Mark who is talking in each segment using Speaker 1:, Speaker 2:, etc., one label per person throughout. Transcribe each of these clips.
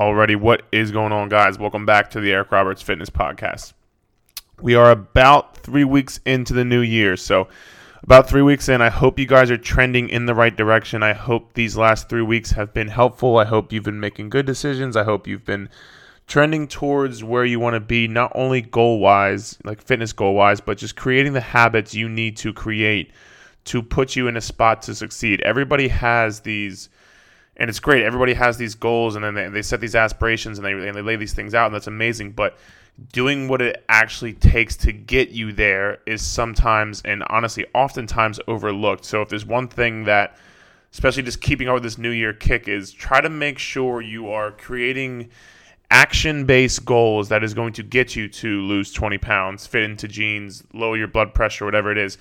Speaker 1: already. What is going on, guys? Welcome back to the Eric Roberts Fitness Podcast. We are about three weeks into the new year. So, about three weeks in, I hope you guys are trending in the right direction. I hope these last three weeks have been helpful. I hope you've been making good decisions. I hope you've been trending towards where you want to be, not only goal wise, like fitness goal wise, but just creating the habits you need to create to put you in a spot to succeed. Everybody has these and it's great. Everybody has these goals, and then they, they set these aspirations, and they, and they lay these things out, and that's amazing. But doing what it actually takes to get you there is sometimes, and honestly, oftentimes overlooked. So if there's one thing that, especially just keeping up with this New Year kick, is try to make sure you are creating action-based goals that is going to get you to lose 20 pounds, fit into jeans, lower your blood pressure, whatever it is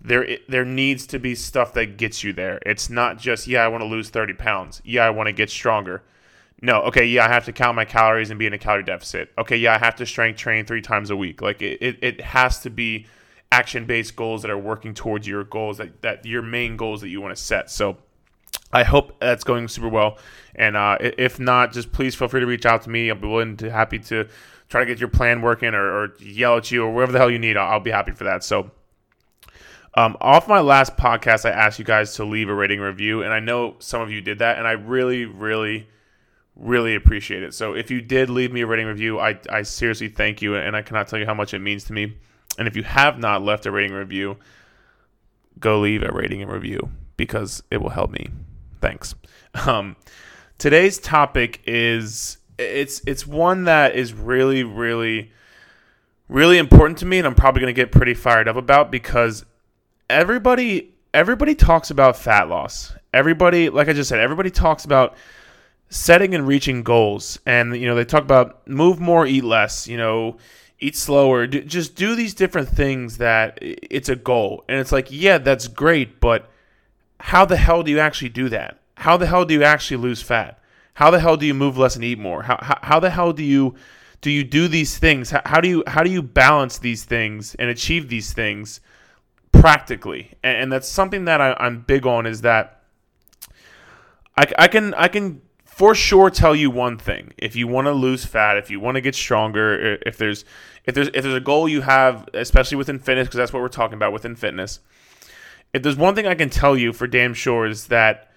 Speaker 1: there there needs to be stuff that gets you there. It's not just yeah, I want to lose 30 pounds. Yeah, I want to get stronger. No, okay, yeah, I have to count my calories and be in a calorie deficit. Okay, yeah, I have to strength train three times a week. Like it, it, it has to be action based goals that are working towards your goals that, that your main goals that you want to set. So I hope that's going super well. And uh, if not, just please feel free to reach out to me. I'll be willing to happy to try to get your plan working or, or yell at you or whatever the hell you need. I'll, I'll be happy for that. So um, off my last podcast, I asked you guys to leave a rating review, and I know some of you did that, and I really, really, really appreciate it. So if you did leave me a rating review, I, I seriously thank you, and I cannot tell you how much it means to me. And if you have not left a rating review, go leave a rating and review because it will help me. Thanks. Um, today's topic is it's it's one that is really, really, really important to me, and I'm probably going to get pretty fired up about because everybody everybody talks about fat loss. Everybody, like I just said, everybody talks about setting and reaching goals, and you know they talk about move more, eat less. You know, eat slower. Do, just do these different things that it's a goal, and it's like, yeah, that's great, but how the hell do you actually do that? How the hell do you actually lose fat? How the hell do you move less and eat more? How how, how the hell do you do you do these things? How, how do you how do you balance these things and achieve these things? Practically, and, and that's something that I, am big on. Is that I, I can I can for sure tell you one thing: if you want to lose fat, if you want to get stronger, if there's if there's if there's a goal you have, especially within fitness, because that's what we're talking about within fitness. If there's one thing I can tell you for damn sure is that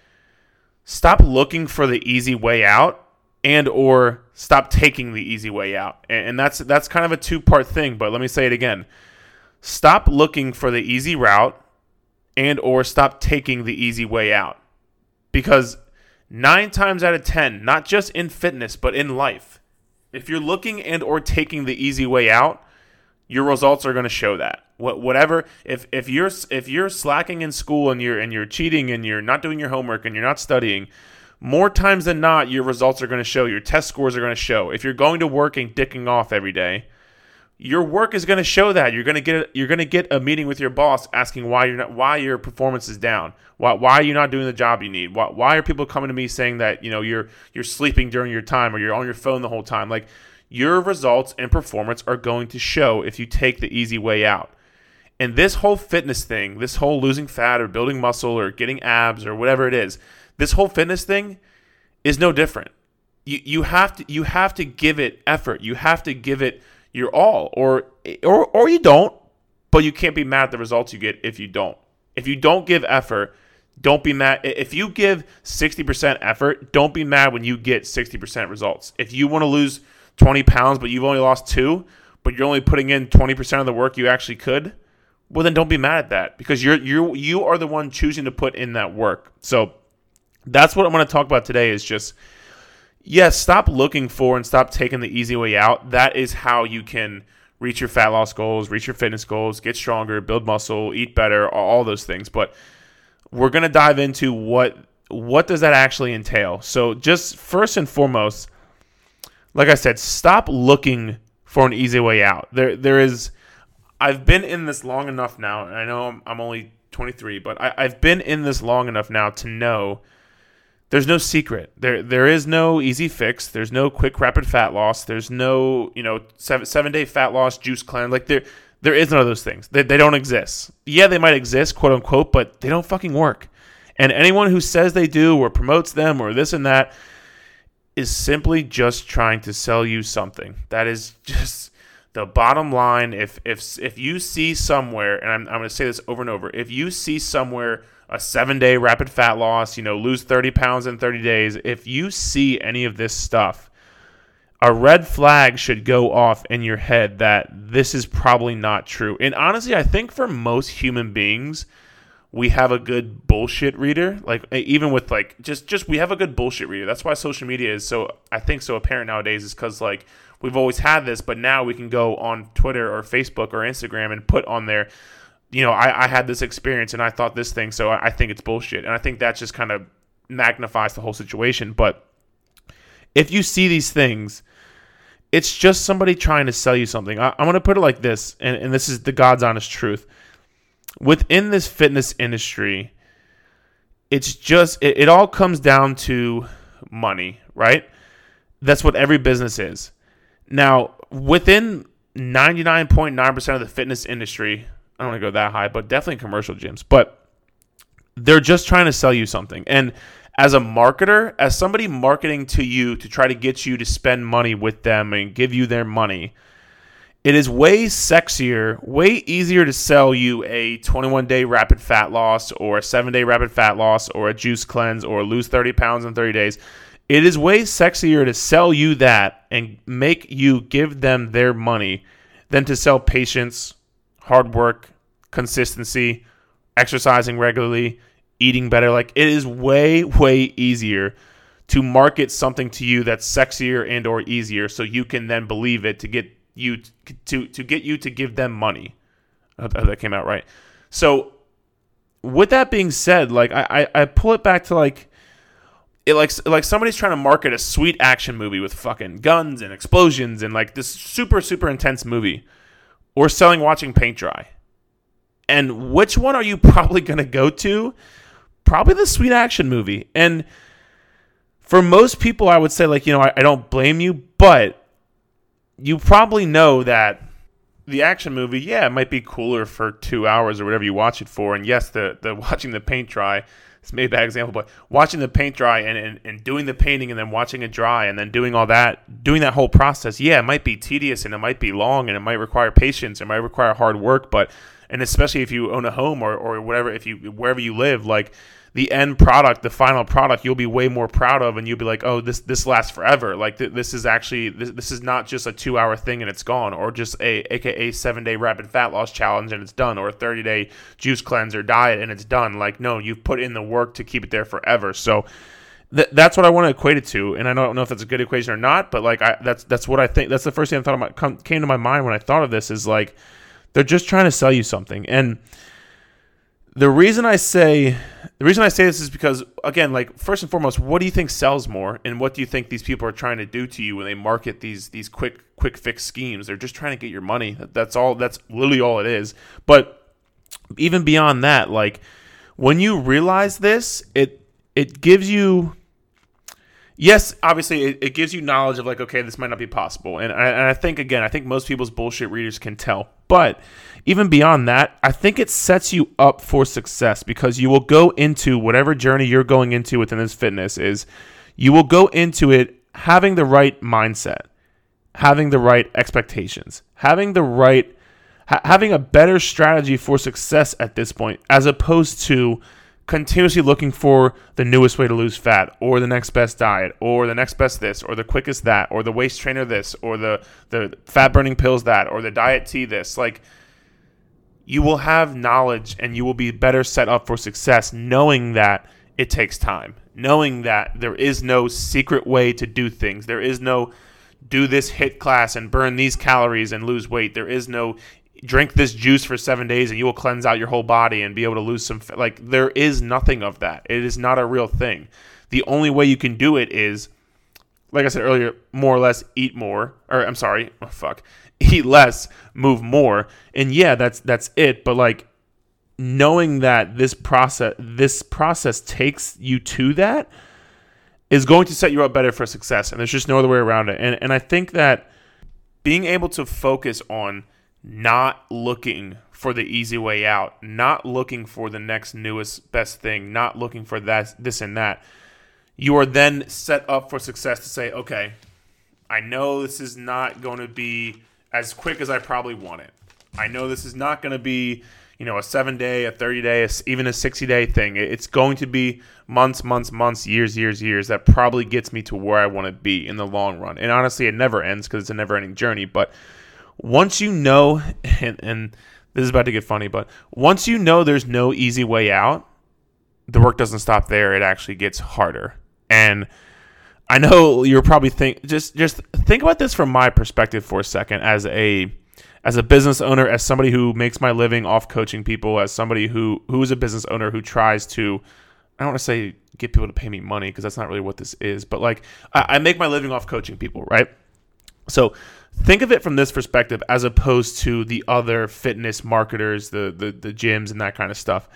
Speaker 1: stop looking for the easy way out and or stop taking the easy way out. And, and that's that's kind of a two part thing, but let me say it again stop looking for the easy route and or stop taking the easy way out. Because 9 times out of 10 not just in fitness but in life if you're looking and or taking the easy way out your results are going to show that. What whatever if if you're if you're slacking in school and you're and you're cheating and you're not doing your homework and you're not studying more times than not your results are going to show your test scores are going to show. If you're going to work and dicking off every day your work is going to show that. You're going to get you're going to get a meeting with your boss asking why you're not why your performance is down. Why, why are you not doing the job you need? Why, why are people coming to me saying that you know you're you're sleeping during your time or you're on your phone the whole time? Like your results and performance are going to show if you take the easy way out. And this whole fitness thing this whole losing fat or building muscle or getting abs or whatever it is this whole fitness thing is no different. You, you have to you have to give it effort. You have to give it your all, or or or you don't, but you can't be mad at the results you get if you don't. If you don't give effort, don't be mad. If you give 60% effort, don't be mad when you get 60% results. If you want to lose 20 pounds, but you've only lost two, but you're only putting in 20% of the work you actually could, well then don't be mad at that because you're you you are the one choosing to put in that work. So that's what I'm going to talk about today is just yes, stop looking for and stop taking the easy way out. That is how you can reach your fat loss goals, reach your fitness goals, get stronger, build muscle, eat better, all those things. But we're going to dive into what what does that actually entail. So just first and foremost, like I said, stop looking for an easy way out. There there is I've been in this long enough now, and I know I'm, I'm only 23, but I, I've been in this long enough now to know – there's no secret. There there is no easy fix. There's no quick rapid fat loss. There's no, you know, seven, seven day fat loss juice cleanse. Like there there is none of those things. They, they don't exist. Yeah, they might exist, quote unquote, but they don't fucking work. And anyone who says they do or promotes them or this and that, is simply just trying to sell you something. That is just the bottom line. If if if you see somewhere, and I'm, I'm going to say this over and over, if you see somewhere a seven day rapid fat loss, you know, lose 30 pounds in 30 days, if you see any of this stuff, a red flag should go off in your head that this is probably not true. And honestly, I think for most human beings, we have a good bullshit reader. Like even with like just just we have a good bullshit reader. That's why social media is so I think so apparent nowadays is because like we've always had this, but now we can go on Twitter or Facebook or Instagram and put on there, you know, I, I had this experience and I thought this thing, so I, I think it's bullshit. And I think that just kind of magnifies the whole situation. But if you see these things, it's just somebody trying to sell you something. I, am going to put it like this, and, and this is the God's honest truth. Within this fitness industry, it's just, it, it all comes down to money, right? That's what every business is. Now, within 99.9% of the fitness industry, I don't want to go that high, but definitely commercial gyms, but they're just trying to sell you something. And as a marketer, as somebody marketing to you to try to get you to spend money with them and give you their money, it is way sexier, way easier to sell you a 21 day rapid fat loss or a seven day rapid fat loss or a juice cleanse or lose 30 pounds in 30 days it is way sexier to sell you that and make you give them their money than to sell patience, hard work, consistency, exercising regularly, eating better. Like it is way way easier to market something to you that's sexier and or easier so you can then believe it to get you to to get you to give them money. That came out right. So with that being said, like I, I, pull it back to like it like like somebody's trying to market a sweet action movie with fucking guns and explosions and like this super super intense movie or selling watching paint dry. And which one are you probably going to go to? Probably the sweet action movie. And for most people, I would say, like, you know, I, I don't blame you, but you probably know that the action movie, yeah, it might be cooler for two hours or whatever you watch it for. And yes, the, the watching the paint dry it's maybe a bad example, but watching the paint dry and, and, and doing the painting and then watching it dry and then doing all that, doing that whole process, yeah, it might be tedious and it might be long and it might require patience, it might require hard work, but and especially if you own a home or, or whatever, if you wherever you live, like the end product, the final product, you'll be way more proud of, and you'll be like, oh, this this lasts forever. Like th- this is actually this, this is not just a two hour thing and it's gone, or just a AKA seven day rapid fat loss challenge and it's done, or a thirty day juice cleanser diet and it's done. Like no, you've put in the work to keep it there forever. So. Th- that's what I want to equate it to, and I don't know if that's a good equation or not, but like I, that's that's what I think. That's the first thing I thought about come, came to my mind when I thought of this is like they're just trying to sell you something, and the reason I say the reason I say this is because again, like first and foremost, what do you think sells more, and what do you think these people are trying to do to you when they market these these quick quick fix schemes? They're just trying to get your money. That's all. That's literally all it is. But even beyond that, like when you realize this, it it gives you yes, obviously it, it, gives you knowledge of like, okay, this might not be possible. And I, and I think again, I think most people's bullshit readers can tell. But even beyond that, I think it sets you up for success because you will go into whatever journey you're going into within this fitness is you will go into it having the right mindset, having the right expectations, having the right ha- having a better strategy for success at this point as opposed to continuously looking for the newest way to lose fat or the next best diet or the next best this or the quickest that or the waist trainer this or the the fat burning pills that or the diet tea this like you will have knowledge and you will be better set up for success knowing that it takes time knowing that there is no secret way to do things. There is no do this HIIT class and burn these calories and lose weight. There is no drink this juice for seven days and you will cleanse out your whole body and be able to lose some like there is nothing of that. It is not a real thing. The only way you can do it is like i said earlier more or less eat more or i'm sorry oh, fuck eat less move more. And yeah that's that's it. But like knowing that this process this process takes you to that is going to set you up better for success. And there's just no other way around it. And and i think that being able to focus on not looking for the easy way out, not looking for the next newest best thing, not looking for that this and that. you are then set up for success to say, okay, I know this is not going to be as quick as I probably want it. I know this is not going to be, you know, a seven day, a 30 day, a, even a 60 day thing. It's going to be months, months, months, years, years, years that probably gets me to where I want to be in the long run. And honestly, it never ends because it's a never ending journey. But once you know, and, and this is about to get funny, but once you know there's no easy way out, the work doesn't stop there. It actually gets harder. And I know you're probably think just just think about this from my perspective for a second as a as a business owner, as somebody who makes my living off coaching people, as somebody who who is a business owner who tries to I don't want to say get people to pay me money because that's not really what this is, but like I, I make my living off coaching people, right? So think of it from this perspective as opposed to the other fitness marketers, the the, the gyms and that kind of stuff.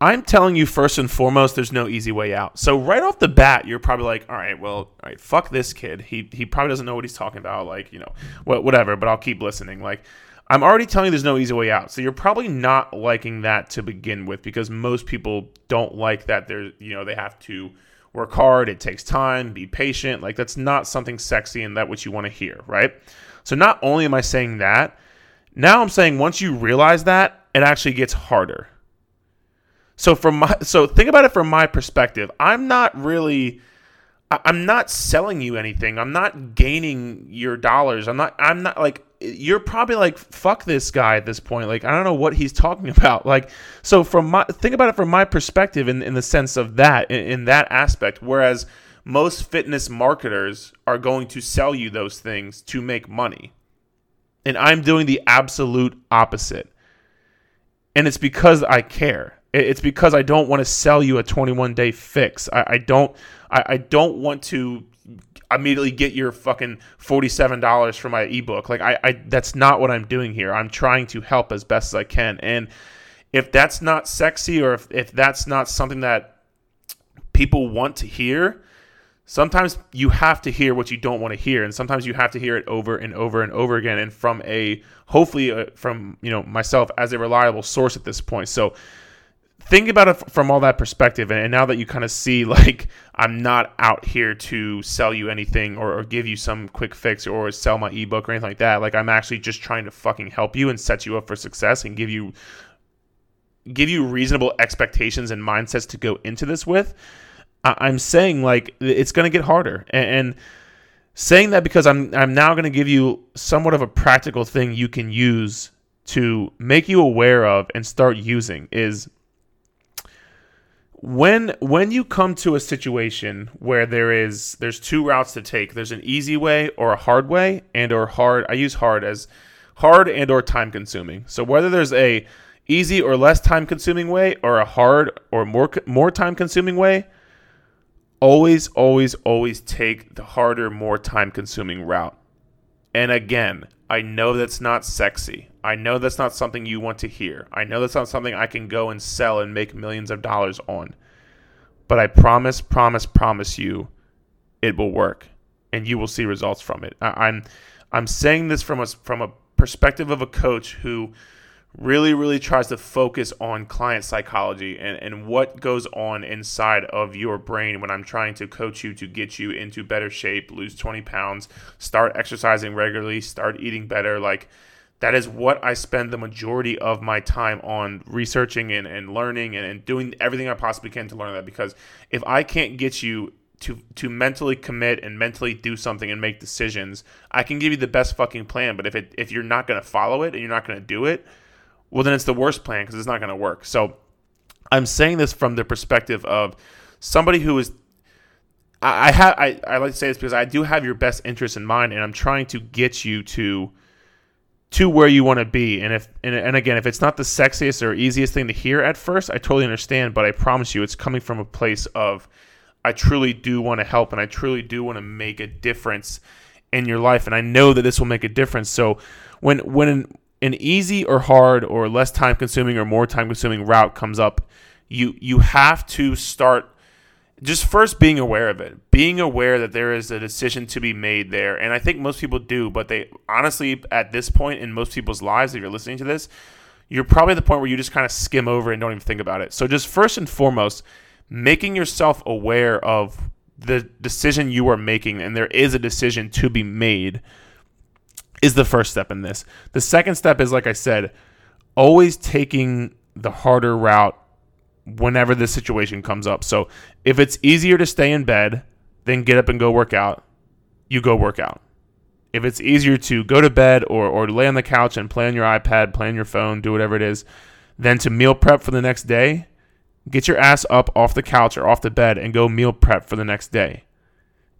Speaker 1: I'm telling you first and foremost, there's no easy way out. So right off the bat, you're probably like, all right, well, all right, fuck this kid. He he probably doesn't know what he's talking about. Like, you know, whatever. But I'll keep listening. Like, I'm already telling you there's no easy way out. So you're probably not liking that to begin with because most people don't like that. There's, you know, they have to work hard. It takes time. Be patient. Like that's not something sexy and that what you want to hear, right? So not only am I saying that, now I'm saying once you realize that, it actually gets harder so from my so think about it from my perspective. I'm not really I'm not selling you anything. I'm not gaining your dollars. I'm not I'm not like you're probably like fuck this guy at this point. Like I don't know what he's talking about. Like so from my think about it from my perspective in in the sense of that in, in that aspect whereas most fitness marketers are going to sell you those things to make money. And I'm doing the absolute opposite. And it's because I care. It's because I don't want to sell you a 21 day fix. I, I don't. I, I, don't want to immediately get your fucking $47 for my ebook. Like I, I, that's not what I'm doing here. I'm trying to help as best as I can. And if that's not sexy or if, if that's not something that people want to hear, sometimes you have to hear what you don't want to hear and sometimes you have to hear it over and over and over again and from a hopefully uh, from you know myself as a reliable source at this point so think about it from all that perspective and now that you kind of see like i'm not out here to sell you anything or, or, give you some quick fix or sell my ebook or anything like that like i'm actually just trying to fucking help you and set you up for success and give you give you reasonable expectations and mindsets to go into this with i'm saying like it's going to get harder. And, and saying that because i'm i'm now going to give you somewhat of a practical thing you can use to make you aware of and start using is when when you come to a situation where there is there's two routes to take there's an easy way or a hard way and or hard i use hard as hard and or time consuming. So whether there's a easy or less time consuming way or a hard or more more time consuming way always always always take the harder more time consuming route. And again i know that's not sexy I know that's not something you want to hear. I know that's not something I can go and sell and make millions of dollars on. But I promise, promise, promise you, it will work, and you will see results from it. I, I'm, I'm saying this from a from a perspective of a coach who really, really tries to focus on client psychology and, and what goes on inside of your brain when I'm trying to coach you to get you into better shape, lose 20 pounds, start exercising regularly, start eating better. Like that is what I spend the majority of my time on researching and, and learning and, and doing everything I possibly can to learn that. Because if I can't get you to to mentally commit and mentally do something and make decisions, I can give you the best fucking plan. But if it if you're not gonna follow it and you're not gonna do it, well then it's the worst plan because it's not gonna work. So I'm saying this from the perspective of somebody who is I, I have I, I like to say this because I do have your best interest in mind and I'm trying to get you to to where you want to be. And if and, and again, if it's not the sexiest or easiest thing to hear at first, I totally understand. But I promise you, it's coming from a place of I truly do want to help and I truly do want to make a difference in your life. And I know that this will make a difference. So when when an, an easy or hard or less time consuming or more time consuming route comes up, you you have to start just first being aware of it, being aware that there is a decision to be made there. And I think most people do, but they honestly, at this point in most people's lives, if you're listening to this, you're probably at the point where you just kind of skim over and don't even think about it. So, just first and foremost, making yourself aware of the decision you are making, and there is a decision to be made, is the first step in this. The second step is, like I said, always taking the harder route whenever this situation comes up. So if it's easier to stay in bed than get up and go work out, you go work out. If it's easier to go to bed or, or lay on the couch and play on your iPad, play on your phone, do whatever it is, than to meal prep for the next day, get your ass up off the couch or off the bed and go meal prep for the next day.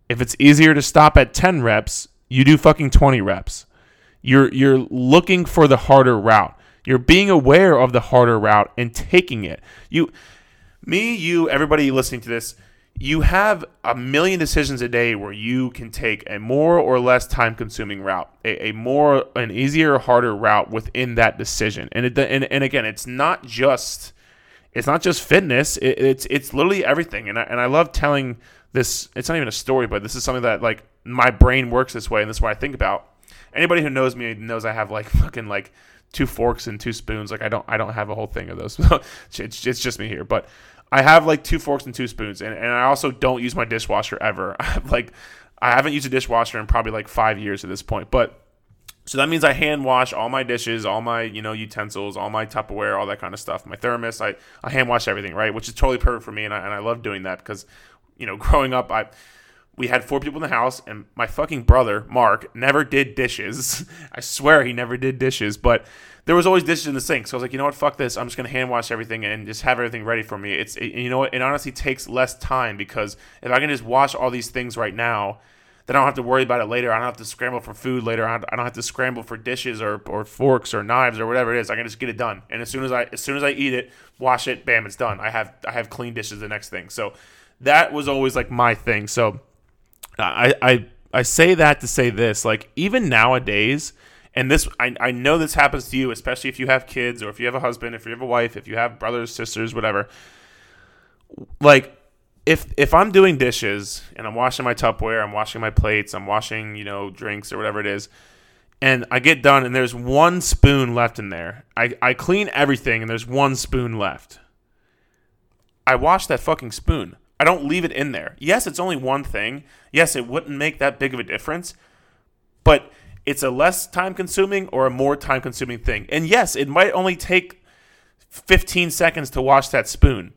Speaker 1: If it's easier to stop at 10 reps, you do fucking 20 reps. You're you're looking for the harder route. You're being aware of the harder route and taking it. You me, you, everybody listening to this, you have a million decisions a day where you can take a more or less time consuming route, a, a more, an easier or harder route within that decision. And, it, and, and again, it's not just, it's not just fitness. It, it's, it's literally everything. And I, and I love telling this, it's not even a story, but this is something that like my brain works this way. And this is what I think about. Anybody who knows me knows I have like fucking like two forks and two spoons. Like I don't, I don't have a whole thing of those. it's, it's just me here. But I have like two forks and two spoons, and, and I also don't use my dishwasher ever. like I haven't used a dishwasher in probably like five years at this point, but. So that means I hand wash all my dishes, all my you know utensils, all my Tupperware, all that kind of stuff. My thermos, I, I hand wash everything, right? Which is totally perfect for me, and I, and I love doing that because, you know, growing up, I we had four people in the house, and my fucking brother Mark never did dishes. I swear he never did dishes, but there was always dishes in the sink. So I was like, you know what, fuck this. I'm just gonna hand wash everything and just have everything ready for me. It's it, you know what, it honestly takes less time because if I can just wash all these things right now, then I don't have to worry about it later. I don't have to scramble for food later. I don't have to scramble for dishes or, or forks or knives or whatever it is. I can just get it done. And as soon as I as soon as I eat it, wash it, bam, it's done. I have I have clean dishes the next thing. So that was always like my thing. So I I I say that to say this, like even nowadays and this I, I know this happens to you especially if you have kids or if you have a husband if you have a wife if you have brothers sisters whatever. Like if if i'm doing dishes and i'm washing my tupperware i'm washing my plates i'm washing you know drinks or whatever it is and i get done and there's one spoon left in there i, I clean everything and there's one spoon left. I wash that fucking spoon i don't leave it in there yes it's only one thing yes it wouldn't make that big of a difference but it's a less time consuming or a more time consuming thing. And yes, it might only take 15 seconds to wash that spoon,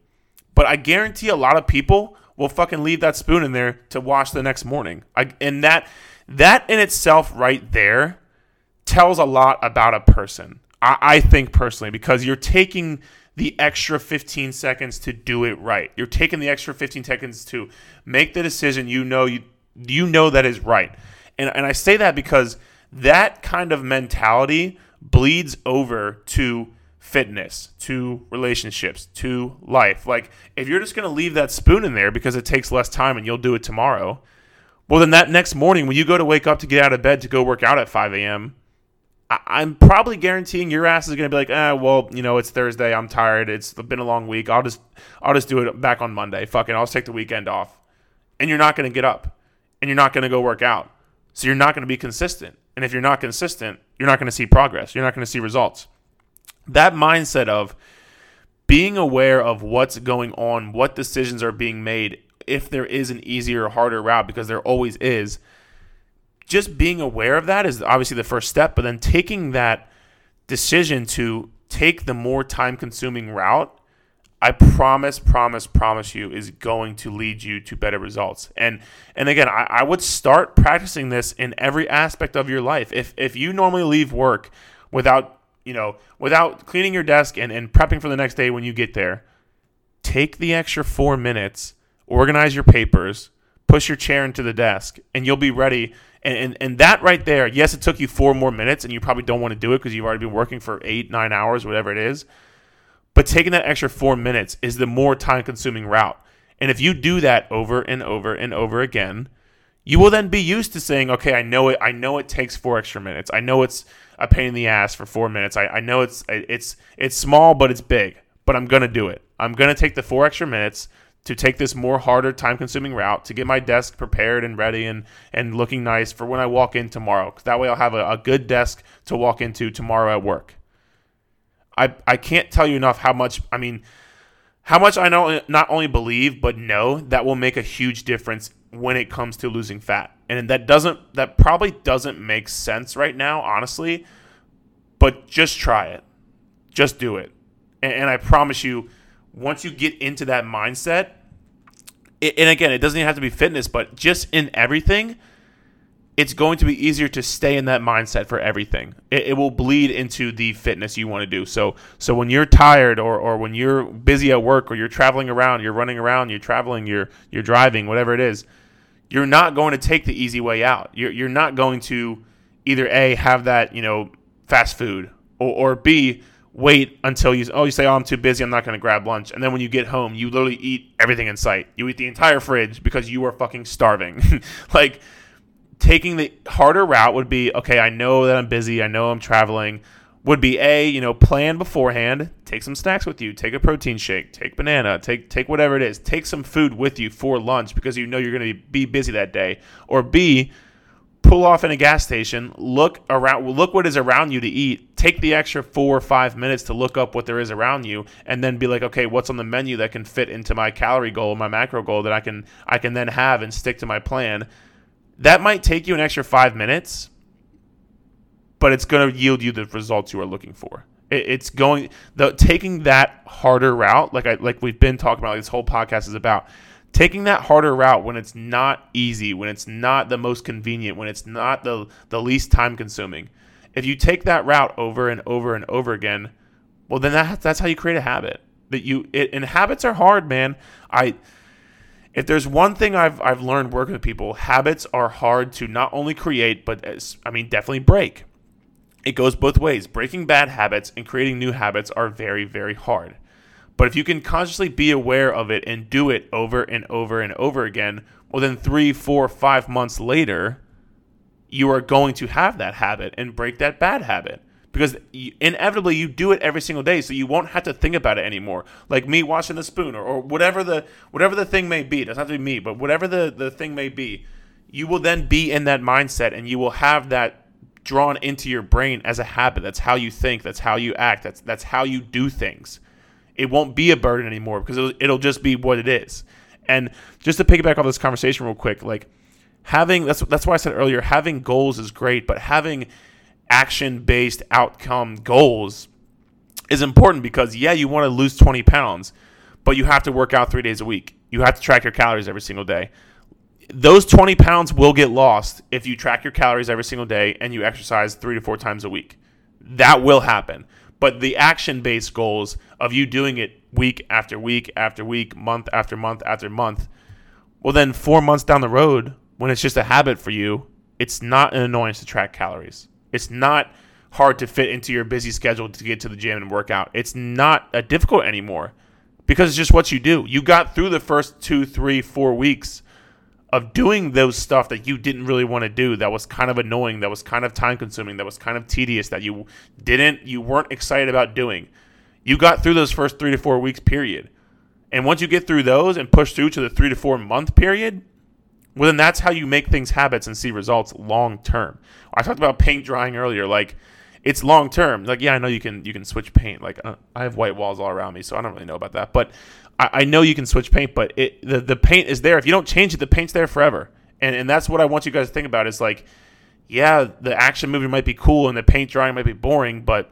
Speaker 1: but I guarantee a lot of people will fucking leave that spoon in there to wash the next morning. I, and that that in itself right there tells a lot about a person. I, I think personally because you're taking the extra 15 seconds to do it right. You're taking the extra 15 seconds to make the decision you know you you know that is right. And and I say that because that kind of mentality bleeds over to fitness, to relationships, to life. Like if you're just going to leave that spoon in there because it takes less time and you'll do it tomorrow, well, then that next morning when you go to wake up to get out of bed to go work out at 5 a.m., I- am probably guaranteeing your ass is going to be like, ah, well, you know, it's Thursday. I'm tired. It's been a long week. I'll just, I'll just do it back on Monday. Fucking, I'll just take the weekend off. And you're not going to get up, and you're not going to go work out. So you're not going to be consistent. And if you're not consistent, you're not going to see progress. You're not going to see results. That mindset of being aware of what's going on, what decisions are being made, if there is an easier or harder route, because there always is, just being aware of that is obviously the first step. But then taking that decision to take the more time consuming route I promise, promise, promise you is going to lead you to better results. And and again, I, I, would start practicing this in every aspect of your life. If if you normally leave work without you know without cleaning your desk and, and prepping for the next day when you get there, take the extra four minutes, organize your papers, push your chair into the desk, and you'll be ready. And, and, and that right there, yes, it took you four more minutes, and you probably don't want to do it because you've already been working for eight, nine hours, whatever it is but taking that extra four minutes is the more time consuming route. And if you do that over and over and over again, you will then be used to saying, okay, I know it. I know it takes four extra minutes. I know it's a pain in the ass for four minutes. I, I know it's it's it's small, but it's big. But I'm gonna do it. I'm gonna take the four extra minutes to take this more harder, time consuming route to get my desk prepared and ready and and looking nice for when I walk in tomorrow. That way, I'll have a, a good desk to walk into tomorrow at work. I I can't tell you enough how much I mean how much I know not only believe but know that will make a huge difference when it comes to losing fat. And that doesn't that probably doesn't make sense right now, honestly. But just try it. Just do it. And, and I promise you, once you get into that mindset, it, and again, it doesn't even have to be fitness, but just in everything, it's going to be easier to stay in that mindset for everything. It, it, will bleed into the fitness you want to do. So, so when you're tired or, or when you're busy at work or you're traveling around, you're running around, you're traveling, you're you're driving, whatever it is, you're not going to take the easy way out. You're you're not going to either a have that you know fast food or, or b wait until you oh you say oh I'm too busy I'm not going to grab lunch and then when you get home you literally eat everything in sight. You eat the entire fridge because you are fucking starving. like taking the harder route would be okay, I know that I'm busy, I know I'm traveling. Would be a, you know, plan beforehand, take some snacks with you, take a protein shake, take banana, take take whatever it is, take some food with you for lunch because you know you're going to be busy that day. Or B, pull off in a gas station, look around, look what is around you to eat, take the extra four or five minutes to look up what there is around you, and then be like, okay, what's on the menu that can fit into my calorie goal, my macro goal that I can I can then have and stick to my plan that might take you an extra five minutes, but it's going to yield you the results you are looking for. It, it's going the taking that harder route, like I like we've been talking about. Like this whole podcast is about taking that harder route when it's not easy, when it's not the most convenient, when it's not the the least time consuming. If you take that route over and over and over again, well, then that, that's how you create a habit. That you it, and habits are hard, man. I if there's one thing I've I've learned working with people, habits are hard to not only create, but as, I mean definitely break. It goes both ways. Breaking bad habits and creating new habits are very very hard. But if you can consciously be aware of it and do it over and over and over again, well then three, four, five months later, you are going to have that habit and break that bad habit. Because inevitably you do it every single day so you won't have to think about it anymore. Like me washing the spoon or, or whatever the whatever the thing may be it doesn't have to be me but whatever the, the thing may be you will then be in that mindset and you will have that drawn into your brain as a habit. That's how you think. That's how you act. That's that's how you do things it won't be a burden anymore because it'll, it'll just be what it is and just to piggyback off this conversation real quick like having that's that's why I said earlier having goals is great but having action based outcome goals is important because, yeah, you want to lose 20 pounds, but you have to work out three days a week. You have to track your calories every single day. Those 20 pounds will get lost if you track your calories every single day and you exercise three to four times a week. That will happen. But the action based goals of you doing it week after week after week, month after month after month, well, then four months down the road, when it's just a habit for you, it's not an annoyance to track calories. It's not hard to fit into your busy schedule to get to the gym and work out. It's not uh, difficult anymore because it's just what you do. You got through the first two, three, four weeks of doing those stuff that you didn't really want to do that was kind of annoying that was kind of time consuming that was kind of tedious that you didn't you weren't excited about doing you got through those first three to four weeks period and once you get through those and push through to the three to four month period well, then that's how you make things habits and see results long term. I talked about paint drying earlier. Like, it's long term. Like, yeah, I know you can you can switch paint. Like, uh, I have white walls all around me, so I don't really know about that. But I, I know you can switch paint. But it the, the paint is there. If you don't change it, the paint's there forever. And and that's what I want you guys to think about. Is like, yeah, the action movie might be cool and the paint drying might be boring, but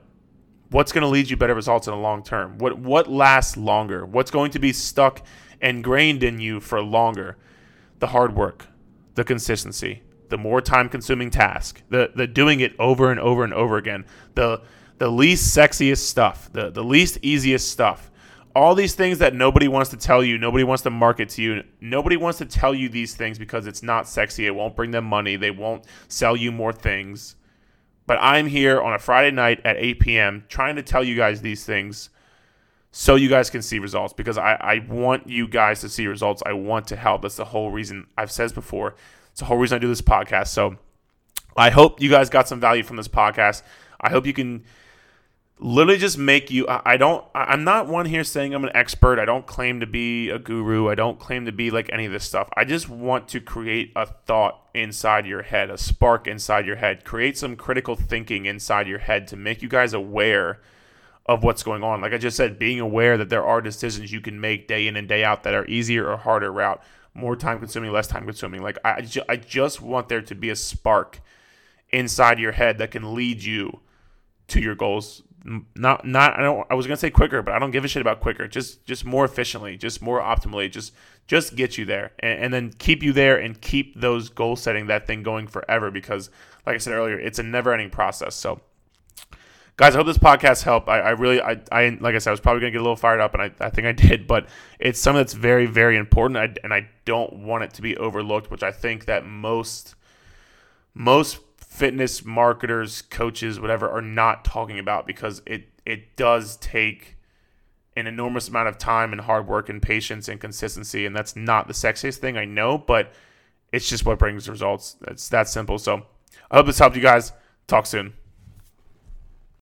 Speaker 1: what's going to lead you better results in the long term? What what lasts longer? What's going to be stuck and ingrained in you for longer? the hard work, the consistency, the more time consuming task, the the doing it over and over and over again, the the least sexiest stuff, the, the least easiest stuff. All these things that nobody wants to tell you, nobody wants to market to you, nobody wants to tell you these things because it's not sexy. It won't bring them money. They won't sell you more things. But I'm here on a Friday night at 8 p.m. trying to tell you guys these things so you guys can see results because I, I want you guys to see results. I want to help. That's the whole reason I've said before. It's the whole reason I do this podcast. So I hope you guys got some value from this podcast. I hope you can literally just make you I, I don't I'm not one here saying I'm an expert. I don't claim to be a guru. I don't claim to be like any of this stuff. I just want to create a thought inside your head, a spark inside your head, create some critical thinking inside your head to make you guys aware of what's going on. Like I just said, being aware that there are decisions you can make day in and day out that are easier or harder route, more time consuming, less time consuming. Like I, ju- I just want there to be a spark inside your head that can lead you to your goals. Not not I don't I was gonna say quicker, but I don't give a shit about quicker. Just just more efficiently, just more optimally, just just get you there and, and then keep you there and keep those goal setting that thing going forever because like I said earlier, it's a never ending process. So guys, I hope this podcast helped. I, I really, I, I, like I said, I was probably gonna get a little fired up, and I, I think I did, but it's something that's very, very important, I, and I don't want it to be overlooked, which I think that most, most fitness marketers, coaches, whatever, are not talking about because it, it does take an enormous amount of time and hard work and patience and consistency, and that's not the sexiest thing I know, but it's just what brings results. It's that simple. So I hope this helped you guys. Talk soon.